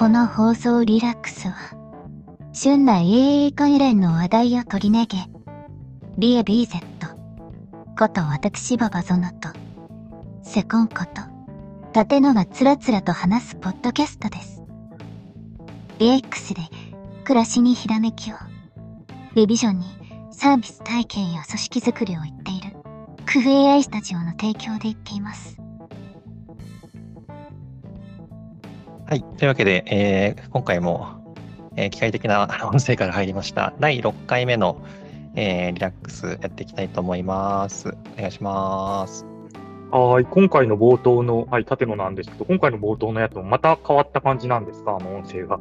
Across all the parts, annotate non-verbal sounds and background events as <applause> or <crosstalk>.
この放送リラックスは、旬な AA 関連の話題を取り上げ、リエ BZ こと私ババゾノと、セコンこと、立野がつらつらと話すポッドキャストです。DX で暮らしにひらめきを、リビジョンにサービス体験や組織づくりを言っている、クフ AI スタジオの提供で言っています。はい。というわけで、えー今回も、えー機械的な <laughs> 音声から入りました。第6回目の、えーリラックスやっていきたいと思います。お願いします。はい、今回の冒頭の、はい、縦野なんですけど、今回の冒頭のやつもまた変わった感じなんですか、あの音声が。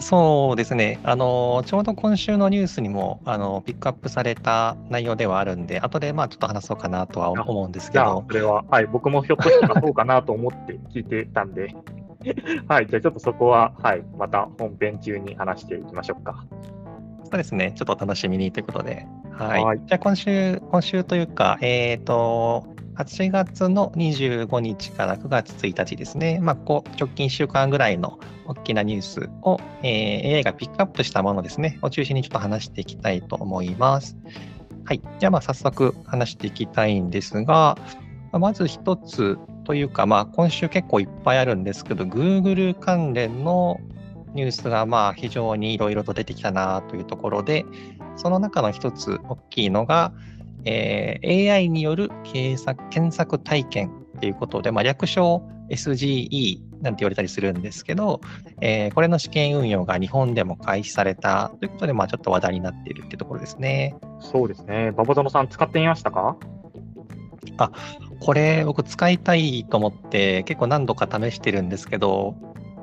そうですね。あの、ちょうど今週のニュースにも、あの、ピックアップされた内容ではあるんで、後で、まあ、ちょっと話そうかなとは思うんですけじゃあど、、それは、はい、僕もひょっとしたらそうかなと思って聞いてたんで、<laughs> はい、じゃあちょっとそこは、はい、また本編中に話していきましょうか。そうですね。ちょっとお楽しみにということで。はい。はいじゃあ今週、今週というか、えっ、と、8月の25日から9月1日ですね。まあ、ここ直近1週間ぐらいの大きなニュースを、えー AI がピックアップしたものですね。を中心にちょっと話していきたいと思います。はい。じゃあ、まあ、早速話していきたいんですが、まず一つというか、まあ、今週結構いっぱいあるんですけど、Google 関連のニュースがまあ非常にいろいろと出てきたなというところで、その中の一つ大きいのが、えー AI による検索検索体験ということで、まあ、略称 SGE なんて言われたりするんですけど、えーこれの試験運用が日本でも開始されたということで、まあ、ちょっと話題になっているっていうところですね。そうですね、馬場園さん、使ってみましたか？あこれ僕使いたいと思って結構何度か試してるんですけど、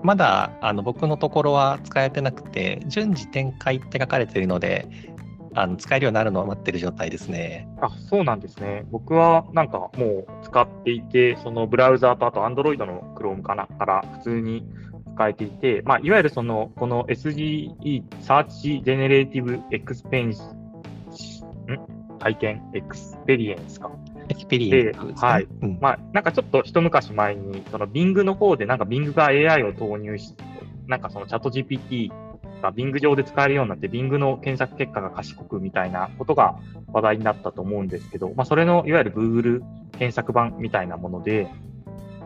まだあの僕のところは使えてなくて、順次展開って書かれてるので、あの使えるようになるのを待ってる状態ですね。あ、そうなんですね。僕はなんかもう使っていて、そのブラウザーとあと Android の Chrome かなから普通に使えていて、まあ、いわゆるその、この SGE、Search Generative Experience、体験、 experience か。 experience ね。はいうんまあ、なんかちょっと一昔前に、その Bing の方で、なんか Bing が AI を投入して、なんかそのチャット GPT が Bing 上で使えるようになって、Bing の検索結果が賢くみたいなことが話題になったと思うんですけど、まあ、それのいわゆる Google 検索版みたいなもので、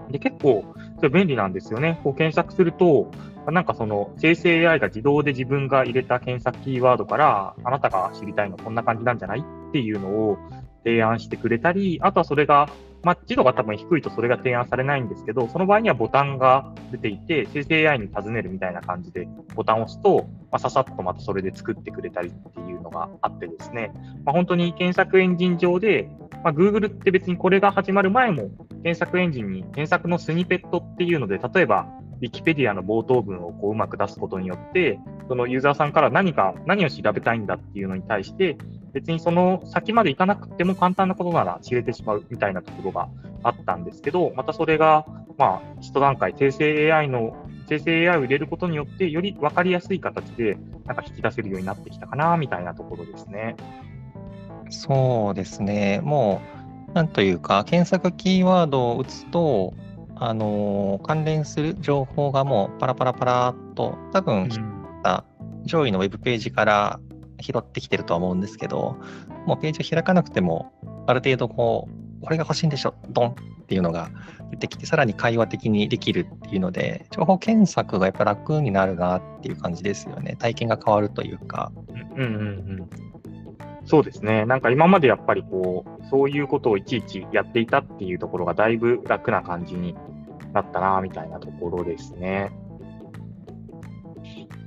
で、結構、それ便利なんですよね。こう検索すると、なんかその生成 AI が自動で自分が入れた検索キーワードから、あなたが知りたいのこんな感じなんじゃないっていうのを提案してくれたり、あとはそれが、まあ、自度が多分低いとそれが提案されないんですけど、その場合にはボタンが出ていて、生成 AI に尋ねるみたいな感じでボタンを押すと、まあ、ささっとまたそれで作ってくれたりっていうのがあってですね、まあ、本当に検索エンジン上で、まあ、Google って別にこれが始まる前も、検索エンジンに検索のスニペットっていうので、例えば、ウィキペディアの冒頭文をこううまく出すことによって、そのユーザーさんから何か、何を調べたいんだっていうのに対して、別にその先まで行かなくても簡単なことなら知れてしまうみたいなところがあったんですけど、またそれが、まあ、一段階、生成 AI の、生成 AI を入れることによって、より分かりやすい形で、なんか引き出せるようになってきたかな、みたいなところですね。そうですね。もう、なんというか、検索キーワードを打つと、あのー関連する情報がもうパラパラパラっと、多分、上位のウェブページから拾ってきてるとは思うんですけど、もうページを開かなくても、ある程度こう、これが欲しいんでしょ、ドンっていうのが出てきて、さらに会話的にできるっていうので、情報検索がやっぱ楽になるなっていう感じですよね。体験が変わるというか。うんうんうん。そうですね。なんか今までやっぱりこう、そういうことをいちいちやっていたっていうところがだいぶ楽な感じになったな、みたいなところですね。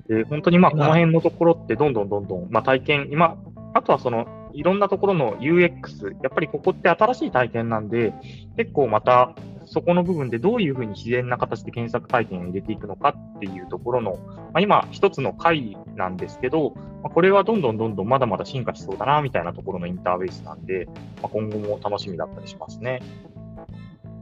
で、本当にまあこの辺のところってどんどんどんどん、まあ体験、今、あとはその、いろんなところの UX、やっぱりここって新しい体験なんで、結構またそこの部分でどういうふうに自然な形で検索体験を入れていくのかっていうところの、まあ、今一つの回なんですけど、まあ、これはどんどんどんどんまだまだ進化しそうだなみたいなところのインターフェースなんで、まあ、今後も楽しみだったりしますね。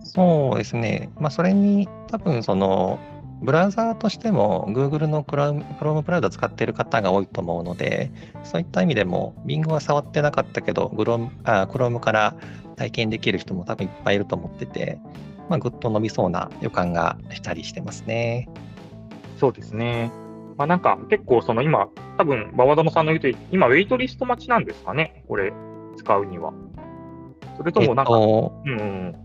そうですね。まあ、それに多分その、ブラウザーとしても Google の Chrome, ブラウザ使っている方が多いと思うので、そういった意味でも Bing は触ってなかったけど、Chrome, あ Chrome から体験できる人も多分いっぱいいると思ってて、まあ、ぐっと伸びそうな予感がしたりしてますね。そうですね。まあ、なんか結構その今、多分馬場園さんの言うとり、今、ウェイトリスト待ちなんですかね、これ、使うには。それともなんか、えっとうんうん、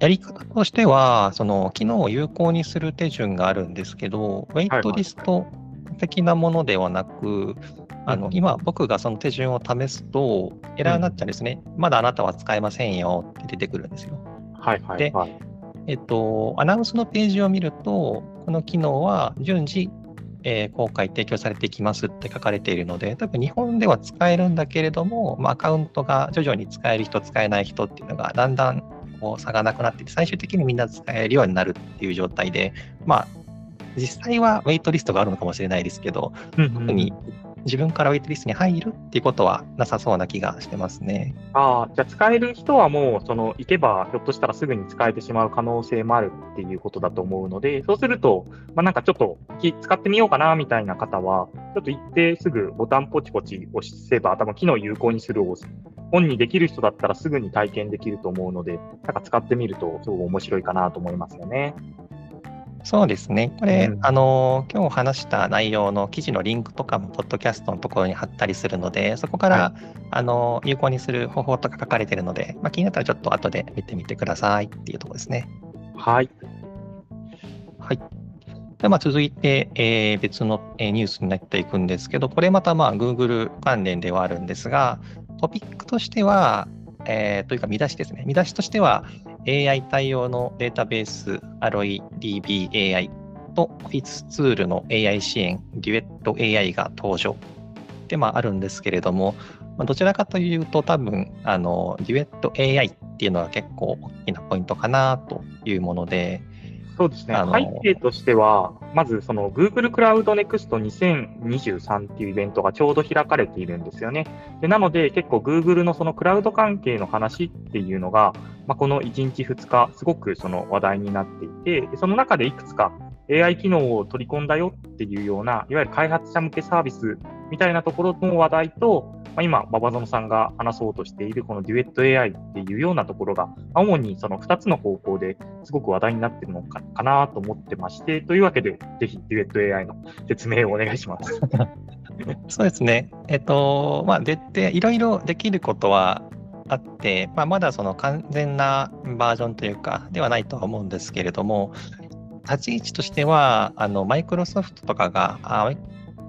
やり方としては、その機能を有効にする手順があるんですけど、ウェイトリスト的なものではなく、あの今、僕がその手順を試すと、エラーになっちゃうんですね。まだあなたは使えませんよって出てくるんですよ。はいはいではい。えっと、アナウンスのページを見ると、この機能は順次、えー公開提供されていきますって書かれているので、多分日本では使えるんだけれども、まあ、アカウントが徐々に使える人、使えない人っていうのがだんだんこう差がなくなって最終的にみんな使えるようになるっていう状態で、まあ、実際はウェイトリストがあるのかもしれないですけど、特に自分からウェイトリストに入るっていうことはなさそうな気がしてますね。ああ、じゃあ使える人はもう、その、行けば、ひょっとしたらすぐに使えてしまう可能性もあるっていうことだと思うので、そうすると、まあなんかちょっと、使ってみようかな、みたいな方は、ちょっと行ってすぐボタンポチポチ押せば、多分機能有効にするを押す。本にできる人だったらすぐに体験できると思うので、なんか使ってみると、すごく面白いかなと思いますよね。そうですね。これ、うんあの、今日話した内容の記事のリンクとかも、ポッドキャストのところに貼ったりするので、そこから、はあの、有効にする方法とか書かれているので、まあ、気になったらちょっと後で見てみてくださいっていうところですね。はい。はい。でまあ、続いて、えー別のえーニュースになっていくんですけど、これまたまあ Google 関連ではあるんですが、トピックとしては、えーというか見出しですね。見出しとしては、AI 対応のデータベース AlloyDB.AI と Office ツールの AI 支援 DuetAI が登場で、まあ、あるんですけれども、まあ、どちらかというと多分あの DuetAI っていうのが結構大きなポイントかなというもので、そうですね。背景としては、まずその Google Cloud Next 2023っていうイベントがちょうど開かれているんですよね。でなので結構 Google のそのクラウド関係の話っていうのが、まあ、この1日2日すごくその話題になっていて、その中でいくつか AI 機能を取り込んだよっていうような、いわゆる開発者向けサービスみたいなところの話題と、まあ、今、馬場園さんが話そうとしているこのデュエット AI っていうようなところが、主にその2つの方向ですごく話題になってるのかかなと思ってまして、というわけで、ぜひデュエット AI の説明をお願いします。<laughs> そうですね。えっと、まあ、でって、いろいろできることはあって、まあ、まだその完全なバージョンというか、ではないとは思うんですけれども、立ち位置としては、あの、マイクロソフトとかが、あ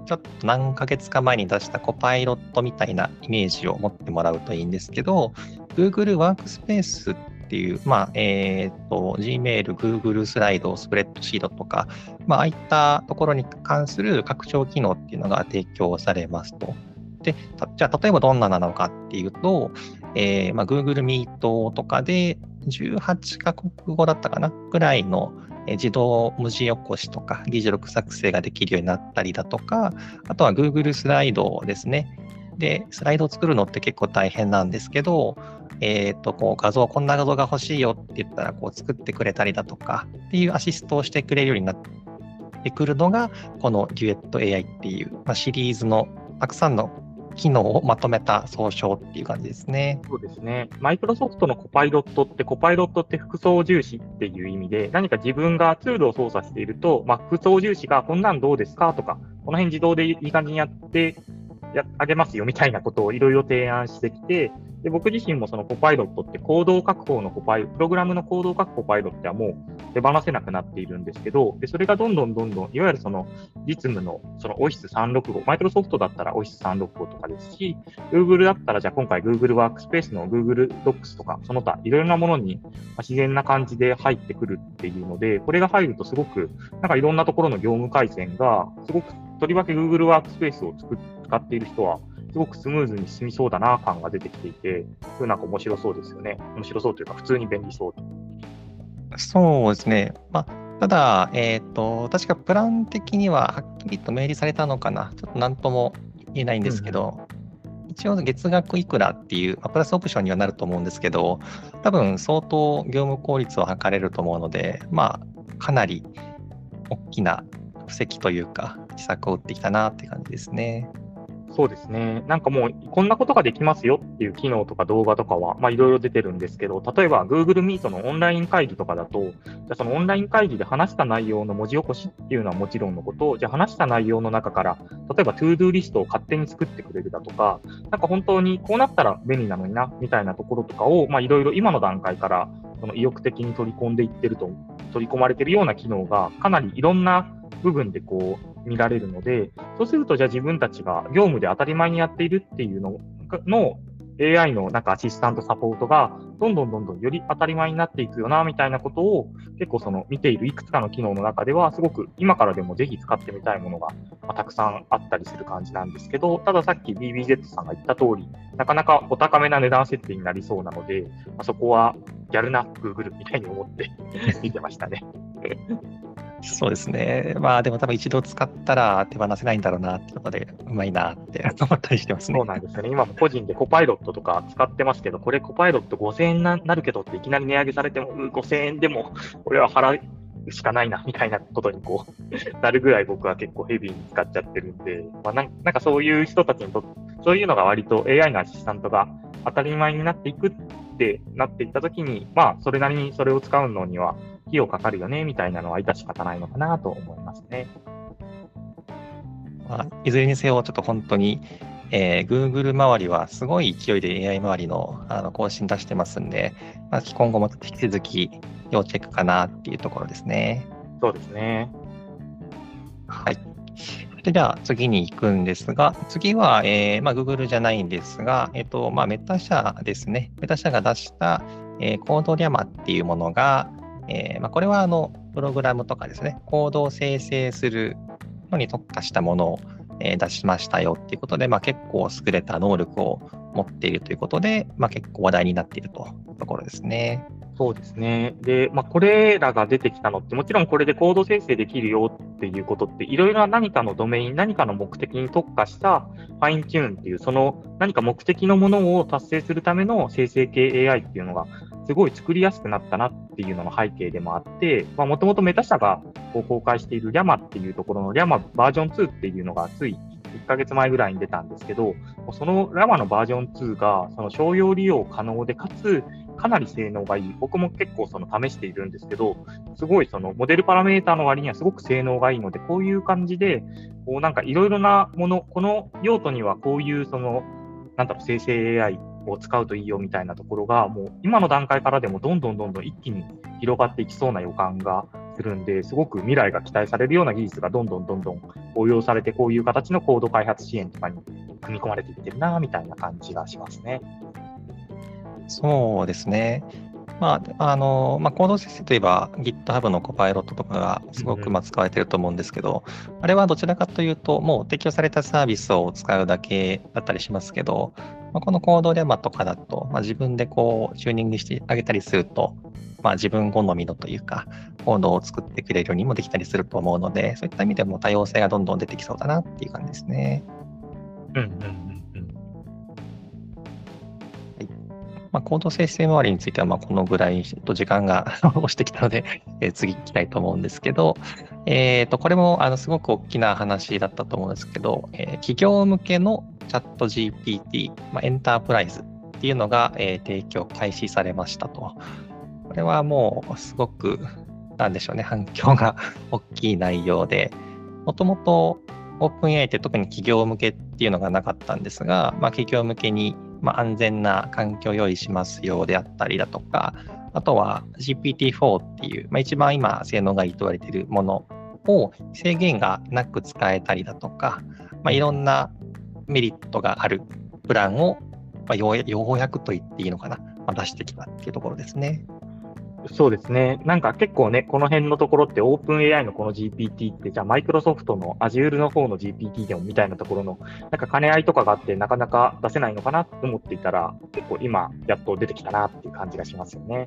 ちょっと何ヶ月か前に出したコパイロットみたいなイメージを持ってもらうといいんですけど、Google ワークスペースっていう、まあ、えっ、と、Gmail、Google スライド、スプレッドシートとか、まあ、あいったところに関する拡張機能っていうのが提供されますと。で、じゃあ、例えばどんななのかっていうと、えーまあ、Google Meet とかで18カ国語だったかなぐらいの自動文字起こしとか議事録作成ができるようになったりだとか、あとは Google スライドですね。で、スライドを作るのって結構大変なんですけど、えっ、と、こう画像、こんな画像が欲しいよって言ったら、こう作ってくれたりだとかっていうアシストをしてくれるようになってくるのが、この DuetAI っていう、まあ、シリーズのたくさんの機能をまとめた総称っていう感じですね。そうですね。マイクロソフトのコパイロットって、コパイロットって副操縦士っていう意味で、何か自分がツールを操作していると、まあ、副操縦士がこんなんどうですか？とか、この辺自動でいい感じにやってあげますよみたいなことをいろいろ提案してきて、で僕自身もそのコパイロットってコードを書く方のコパイプログラムのコードを書くコパイロットはもう手放せなくなっているんですけど、でそれがどんどんどんどん、いわゆるその実務のその Office365、マイクロソフトだったら Office365 とかですし、Google だったらじゃあ今回 Google ワークスペースの Google Docs とか、その他いろいろなものに自然な感じで入ってくるっていうので、これが入るとすごく、なんかいろんなところの業務回線が、すごくとりわけ Google ワークスペースを使っている人は、すごくスムーズに進みそうだな感が出てきていて、なんか面白そうですよね。面白そうというか、普通に便利そうと。そうですね。まあ、ただ、えっ、と、確かプラン的にははっきりと明示されたのかな。ちょっと何とも言えないんですけど、一応月額いくらっていう、まあ、プラスオプションにはなると思うんですけど、多分相当業務効率を図れると思うので、まあ、かなり大きな布石というか、施策を打ってきたなって感じですね。そうですね。なんかもう、こんなことができますよっていう機能とか動画とかは、まあいろいろ出てるんですけど、例えば Google Meet のオンライン会議とかだと、じゃそのオンライン会議で話した内容の文字起こしっていうのはもちろんのこと、じゃあ話した内容の中から、例えば ToDo リストを勝手に作ってくれるだとか、なんか本当にこうなったら便利なのにな、みたいなところとかを、まあいろいろ今の段階からその意欲的に取り込んでいってると、取り込まれてるような機能が、かなりいろんな部分でこう、見られるので、そうするとじゃあ自分たちが業務で当たり前にやっているっていうのの AI のなんかアシスタントサポートがどんどんどんどんより当たり前になっていくよなみたいなことを結構その見ているいくつかの機能の中ではすごく今からでもぜひ使ってみたいものが、たくさんあったりする感じなんですけどたださっき BBZ さんが言った通りなかなかお高めな値段設定になりそうなので、ま、そこはギャルな Google みたいに思って見てましたね。<laughs> そうですね。まあでも多分一度使ったら手放せないんだろうなってことで、うまいなって思ったりしてますね。そうなんですよね。今も個人でコパイロットとか使ってますけど、これコパイロット5000円になるけどっていきなり値上げされても、5000円でもこれは払うしかないなみたいなことにこう <laughs> なるぐらい僕は結構ヘビーに使っちゃってるんで、まあ、なんかそういう人たちにとって、そういうのが割と AI のアシスタントが当たり前になっていくってなっていったときに、まあそれなりにそれを使うのには費用かかるよね、みたいなのは致し方ないのかなと思いますね。まあ、いずれにせよ、ちょっと本当に、えー、Google 周りはすごい勢いで AI 周りのあの更新出してますんで、まあ、今後も引き続き要チェックかなっていうところですね。そうですね。はい。で、じゃあ次に行くんですが、次は、えーまあ、Google じゃないんですが、えっ、ー、と、まあ、メタ社ですね。メタ社が出した、えー、コードリャマっていうものが、えーまあ、これはあのプログラムとかですね、コードを生成するのに特化したものを、えー、出しましたよっていうことで、まあ、結構優れた能力を持っているということで、まあ、結構話題になっているというところですね。そうですね。で、まあ、これらが出てきたのって、もちろんこれでコード生成できるよっていうことって、いろいろな何かのドメイン、何かの目的に特化したファインチューンっていう、その何か目的のものを達成するための生成系 AI っていうのがすごい作りやすくなったなっていうのの背景でもあって、もともとメタ社が公開しているリャマっていうところのリャマバージョン2っていうのがつい1ヶ月前ぐらいに出たんですけど、そのラマのバージョン2がその商用利用可能で、かつかなり性能がいい。僕も結構その試しているんですけど、すごいそのモデルパラメータの割にはすごく性能がいいので、こういう感じで、こうなんかいろいろなもの、この用途にはこういうその、なんだろう、生成 AI を使うといいよみたいなところが、もう今の段階からでもどんどんどんどん一気に広がっていきそうな予感がするんで、すごく未来が期待されるような技術がどんどんどんどん応用されて、こういう形のコード開発支援とかに組み込まれていってるな、みたいな感じがしますね。そうですね。まあ、あの、まあ、コード生成といえば GitHub のコパイロットとかがすごくまあ使われてると思うんですけど、うん、あれはどちらかというと、もう提供されたサービスを使うだけだったりしますけど、まあ、このコードレマとかだと、まあ、自分でこうチューニングしてあげたりすると、まあ、自分好みのというか、コードを作ってくれるようにもできたりすると思うので、そういった意味でも多様性がどんどん出てきそうだなっていう感じですね。うんうんまあ、コード生成周りについては、まあ、このぐらいと時間が <laughs> 押してきたので、えー、次行きたいと思うんですけど、えー、と、これも、あの、すごく大きな話だったと思うんですけど、えー、企業向けのチャット GPT、まあ、エンタープライズっていうのが、えー、提供開始されましたと。これはもう、すごく、なんでしょうね、反響が <laughs> 大きい内容で、もともとオープン AI って特に企業向けっていうのがなかったんですが、まあ、企業向けにまあ、安全な環境を用意しますよであったりだとか、あとは GPT-4 っていう、まあ、一番今性能がいいと言われているものを制限がなく使えたりだとか、まあ、いろんなメリットがあるプランを、まあ、ようやくと言っていいのかな、まあ、出してきたっていうところですね。そうですね。なんか結構ね、この辺のところってオープン AI のこの GPT って、じゃあマイクロソフトの Azure の方の GPT でもみたいなところの、なんか兼ね合いとかがあってなかなか出せないのかなと思っていたら、結構今やっと出てきたなっていう感じがしますよね。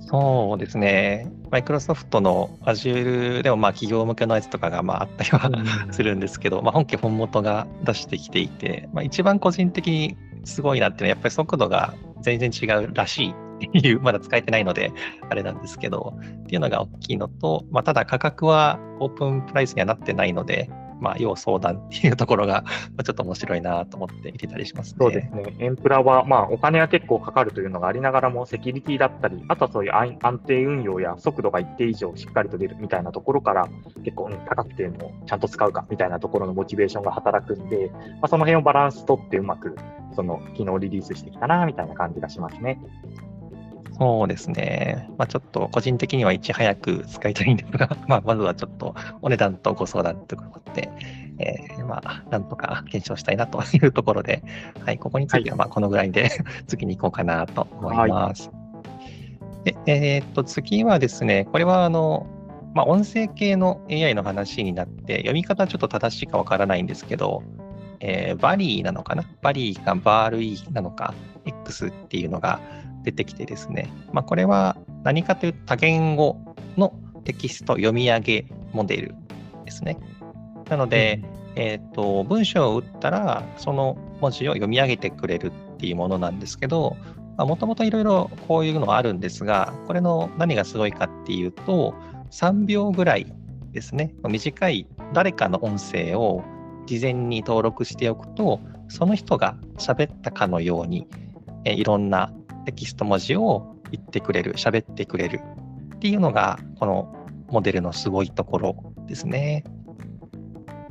そうですね。マイクロソフトの Azure でもまあ企業向けのやつとかがまああったりはするんですけど、まあ本家本元が出してきていて、まあ一番個人的にすごいなっていうのはやっぱり速度が全然違うらしいっていう、まだ使えてないので、あれなんですけど、っていうのが大きいのと、まあ、ただ価格はオープンプライスにはなってないので、まあ、要相談っていうところが、ちょっと面白いなと思って見てたりしますね。そうですね。エンプラは、まあ、お金は結構かかるというのがありながらも、セキュリティだったり、あとはそういう安定運用や速度が一定以上しっかりと出るみたいなところから、結構、高くてもちゃんと使うかみたいなところのモチベーションが働くんで、まあ、その辺をバランス取ってうまく、その、機能リリースしてきたな、みたいな感じがしますね。そうですね。まあ、ちょっと個人的にはいち早く使いたいんですが、<laughs> まあ、まずはちょっとお値段とご相談ということで、えー、まあ、なんとか検証したいなというところで、はい、ここについてはまこのぐらいで、<laughs> 次に行こうかなと思います。はい、でえー、っと、次はですね、これはあの、まあ、音声系の AI の話になって、読み方ちょっと正しいかわからないんですけど、えー、バリーなのかな？バリーかバールイなのか？X っていうのが出てきてですね、まあ、これは何かというと多言語のテキスト読み上げモデルですね。なので、うん、えっ、ー、と、文章を打ったら、その文字を読み上げてくれるっていうものなんですけど、もともといろいろこういうのはあるんですが、これの何がすごいかっていうと、3秒ぐらいですね、短い誰かの音声を事前に登録しておくと、その人が喋ったかのように、えいろんなテキスト文字を言ってくれる、喋ってくれるっていうのが、このモデルのすごいところですね。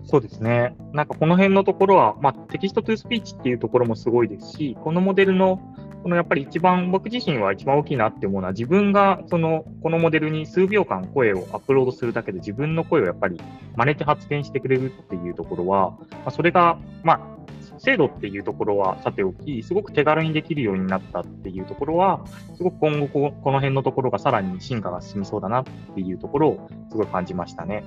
そうですね。なんかこの辺のところは、まあ、 text to speech っていうところもすごいですし、このモデルの、このやっぱり一番、僕自身は一番大きいなって思うのは、自分がその、このモデルに数秒間声をアップロードするだけで自分の声をやっぱり真似て発言してくれるっていうところは、まあ、それが、まあ、精度っていうところはさておき、すごく手軽にできるようになったっていうところは、すごく今後こ、この辺のところがさらに進化が進みそうだなっていうところをすごい感じましたね。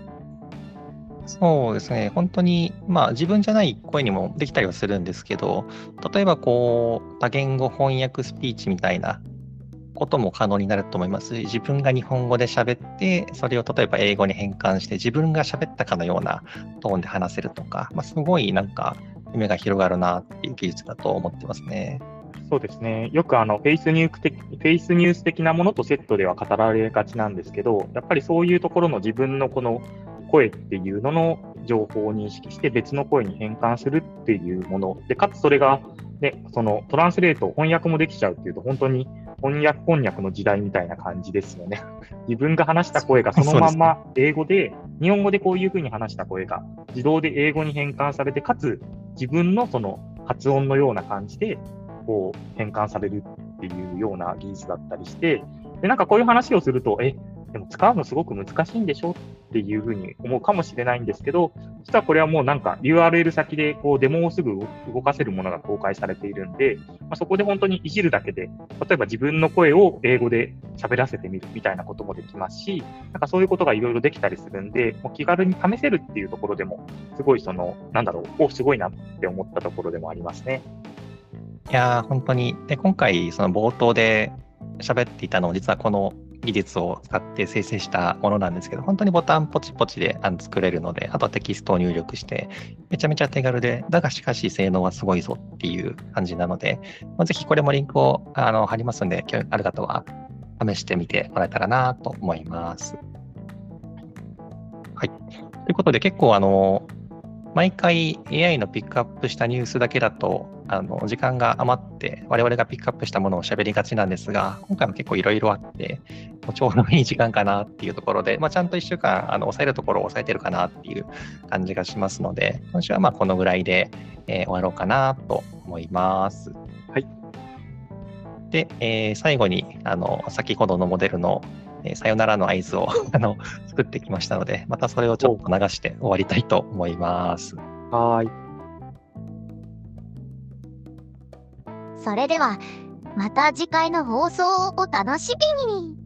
そうですね、本当に、まあ、自分じゃない声にもできたりはするんですけど、例えばこう、多言語翻訳スピーチみたいなことも可能になると思います、自分が日本語で喋って、それを例えば英語に変換して、自分が喋ったかのようなトーンで話せるとか、まあ、すごいなんか、夢が広がるなっていう技術だと思ってますね。そうですね。よくあのフェイスニュース的、フェイスニュース的なものとセットでは語られがちなんですけど、やっぱりそういうところの自分のこの声っていうのの情報を認識して別の声に変換するっていうもので、かつそれが、ね、そのトランスレート、翻訳もできちゃうっていうと、本当に翻訳こんにゃくの時代みたいな感じですよね。<laughs> 自分が話した声がそのまま英語で、日本語でこういうふうに話した声が自動で英語に変換されて、かつ自分のその発音のような感じでこう変換されるっていうような技術だったりして、で、なんかこういう話をすると、え、でも使うのすごく難しいんでしょっていうふうに思うかもしれないんですけど、実はこれはもうなんか URL 先でこうデモをすぐ動かせるものが公開されているんで、まあ、そこで本当にいじるだけで、例えば自分の声を英語で喋らせてみるみたいなこともできますし、なんかそういうことがいろいろできたりするんで、もう気軽に試せるっていうところでも、すごいその、なんだろう、お、すごいなって思ったところでもありますね。いやー、本当に。で、今回、その冒頭で喋っていたのを、実はこの技術を使って生成したものなんですけど、本当にボタンポチポチで作れるので、あとテキストを入力して、めちゃめちゃ手軽で、だがしかし性能はすごいぞっていう感じなので、まあ、ぜひこれもリンクをあの貼りますので、興味ある方は試してみてもらえたらなと思います。はい。ということで、結構あの、毎回 AI のピックアップしたニュースだけだと、あの時間が余って、我々がピックアップしたものを喋りがちなんですが、今回も結構いろいろあって、もうちょうどいい時間かなっていうところで、まあ、ちゃんと1週間あの抑えるところを抑えてるかなっていう感じがしますので、今週はまあこのぐらいで、えー、終わろうかなと思います。はい。で、えー、最後にあの先ほどのモデルのえー、さよならの合図を <laughs> あの作ってきましたので、またそれをちょっと流して終わりたいと思います。はい。それでは、また次回の放送をお楽しみに。